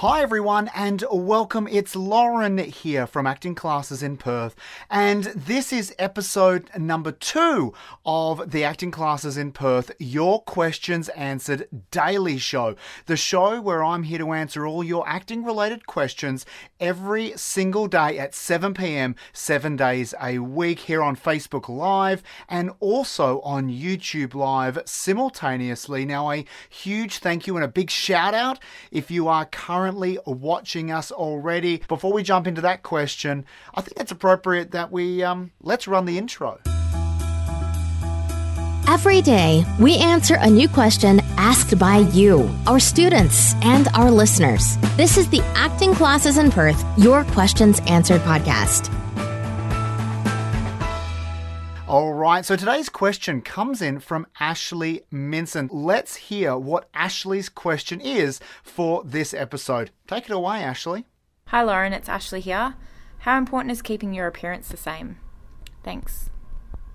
Hi everyone and welcome. It's Lauren here from Acting Classes in Perth and this is episode number two of the Acting Classes in Perth Your Questions Answered Daily Show. The show where I'm here to answer all your acting related questions every single day at 7pm, seven days a week here on Facebook Live and also on YouTube Live simultaneously. Now a huge thank you and a big shout out if you are currently currently watching us already. Before we jump into that question, I think it's appropriate that we um, let's run the intro. Every day, we answer a new question asked by you, our students, and our listeners. This is the Acting Classes in Perth Your Questions Answered podcast. All right, so today's question comes in from Ashley Minson. Let's hear what Ashley's question is for this episode. Take it away, Ashley. Hi, Lauren, it's Ashley here. How important is keeping your appearance the same? Thanks.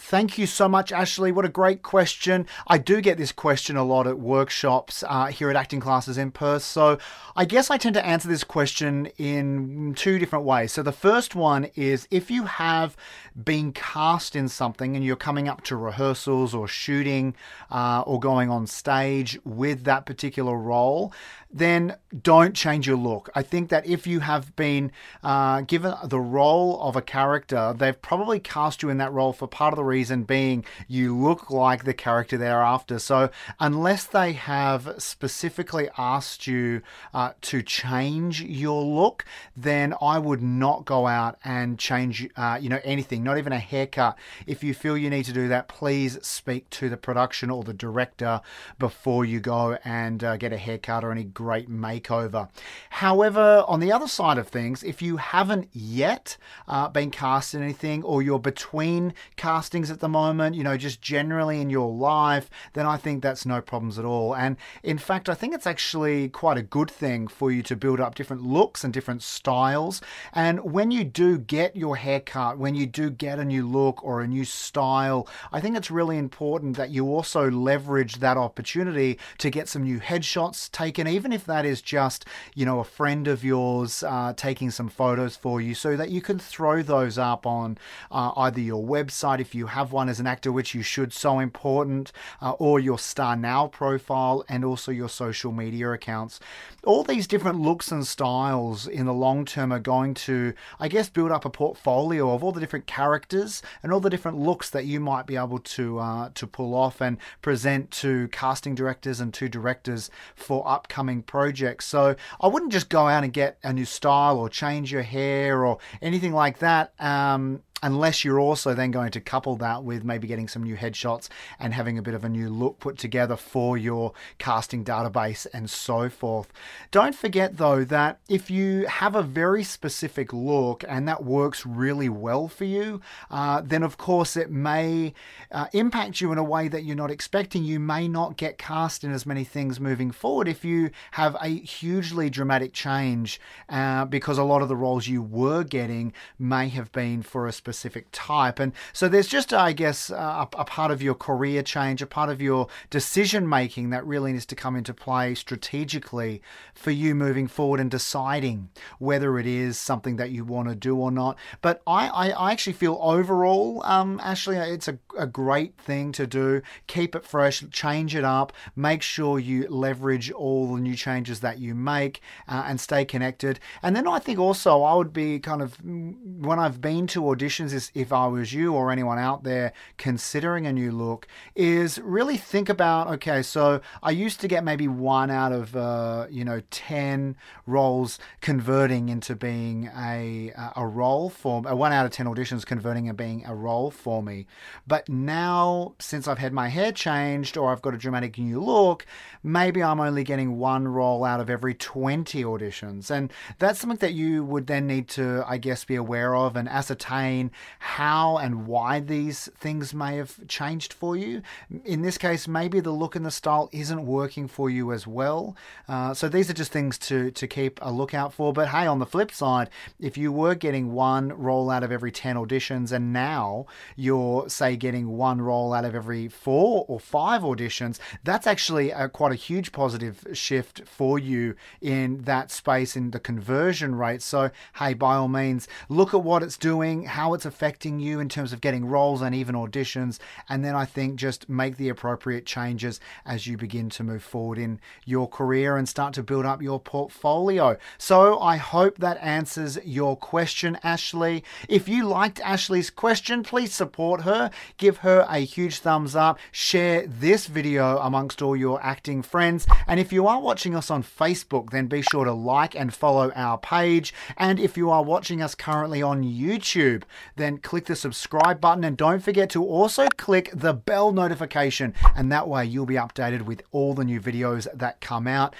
Thank you so much, Ashley. What a great question. I do get this question a lot at workshops uh, here at acting classes in Perth. So I guess I tend to answer this question in two different ways. So the first one is if you have been cast in something and you're coming up to rehearsals or shooting uh, or going on stage with that particular role, then don't change your look. I think that if you have been uh, given the role of a character, they've probably cast you in that role for part of the reason being you look like the character they're after. So unless they have specifically asked you uh, to change your look, then I would not go out and change, uh, you know, anything, not even a haircut. If you feel you need to do that, please speak to the production or the director before you go and uh, get a haircut or any great makeover. However, on the other side of things, if you haven't yet uh, been cast in anything or you're between castings at the moment, you know, just generally in your life, then I think that's no problems at all. And in fact, I think it's actually quite a good thing for you to build up different looks and different styles. And when you do get your haircut, when you do get a new look or a new style, I think it's really important that you also leverage that opportunity to get some new headshots taken, even even if that is just, you know, a friend of yours uh, taking some photos for you so that you can throw those up on uh, either your website if you have one as an actor, which you should, so important, uh, or your Star Now profile and also your social media accounts. All these different looks and styles in the long term are going to, I guess, build up a portfolio of all the different characters and all the different looks that you might be able to uh, to pull off and present to casting directors and to directors for upcoming upcoming projects. So I wouldn't just go out and get a new style or change your hair or anything like that. Um, unless you're also then going to couple that with maybe getting some new headshots and having a bit of a new look put together for your casting database and so forth. Don't forget though that if you have a very specific look and that works really well for you, uh, then of course it may uh, impact you in a way that you're not expecting. You may not get cast in as many things moving forward if you have a hugely dramatic change uh, because a lot of the roles you were getting may have been for a specific type. And so there's just, I guess, a, a part of your career change, a part of your decision making that really needs to come into play strategically for you moving forward and deciding whether it is something that you want to do or not. But I, I, I actually feel overall, um, Ashley, it's a, a great thing to do. Keep it fresh, change it up, make sure you leverage all the new changes that you make uh, and stay connected. And then I think also I would be kind of, when I've been to auditions, is if I was you or anyone out there considering a new look is really think about okay, so I used to get maybe one out of uh, you know ten roles converting into being a a role for a one out of ten auditions converting and being a role for me, but now since I've had my hair changed or I've got a dramatic new look, maybe I'm only getting one role out of every twenty auditions, and that's something that you would then need to I guess be aware of and ascertain how and why these things may have changed for you. In this case, maybe the look and the style isn't working for you as well. Uh, so these are just things to, to keep a lookout for. But hey, on the flip side, if you were getting one role out of every 10 auditions and now you're, say, getting one role out of every four or five auditions, that's actually a, quite a huge positive shift for you in that space in the conversion rate. So, hey, by all means, look at what it's doing, how it's affecting you in terms of getting roles and even auditions. And then I think just make the appropriate changes as you begin to move forward in your career and start to build up your portfolio. So, I hope that answers your question, Ashley. If you liked Ashley's question, please support her, give her a huge thumbs up, share this video amongst all your acting friends. And if you are watching us on Facebook, then be sure to like and follow our page. And if you are watching us currently on YouTube, then click the subscribe button and don't forget to also click the bell notification. And that way you'll be updated with all the new videos that come out.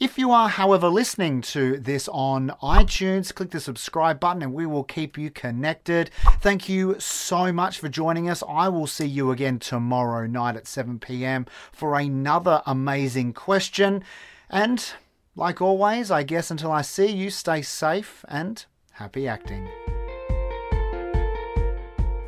If you are, however, listening to this on iTunes, click the subscribe button and we will keep you connected. Thank you so much for joining us. I will see you again tomorrow night at 7 p.m. for another amazing question. And like always, I guess until I see you, stay safe and happy acting.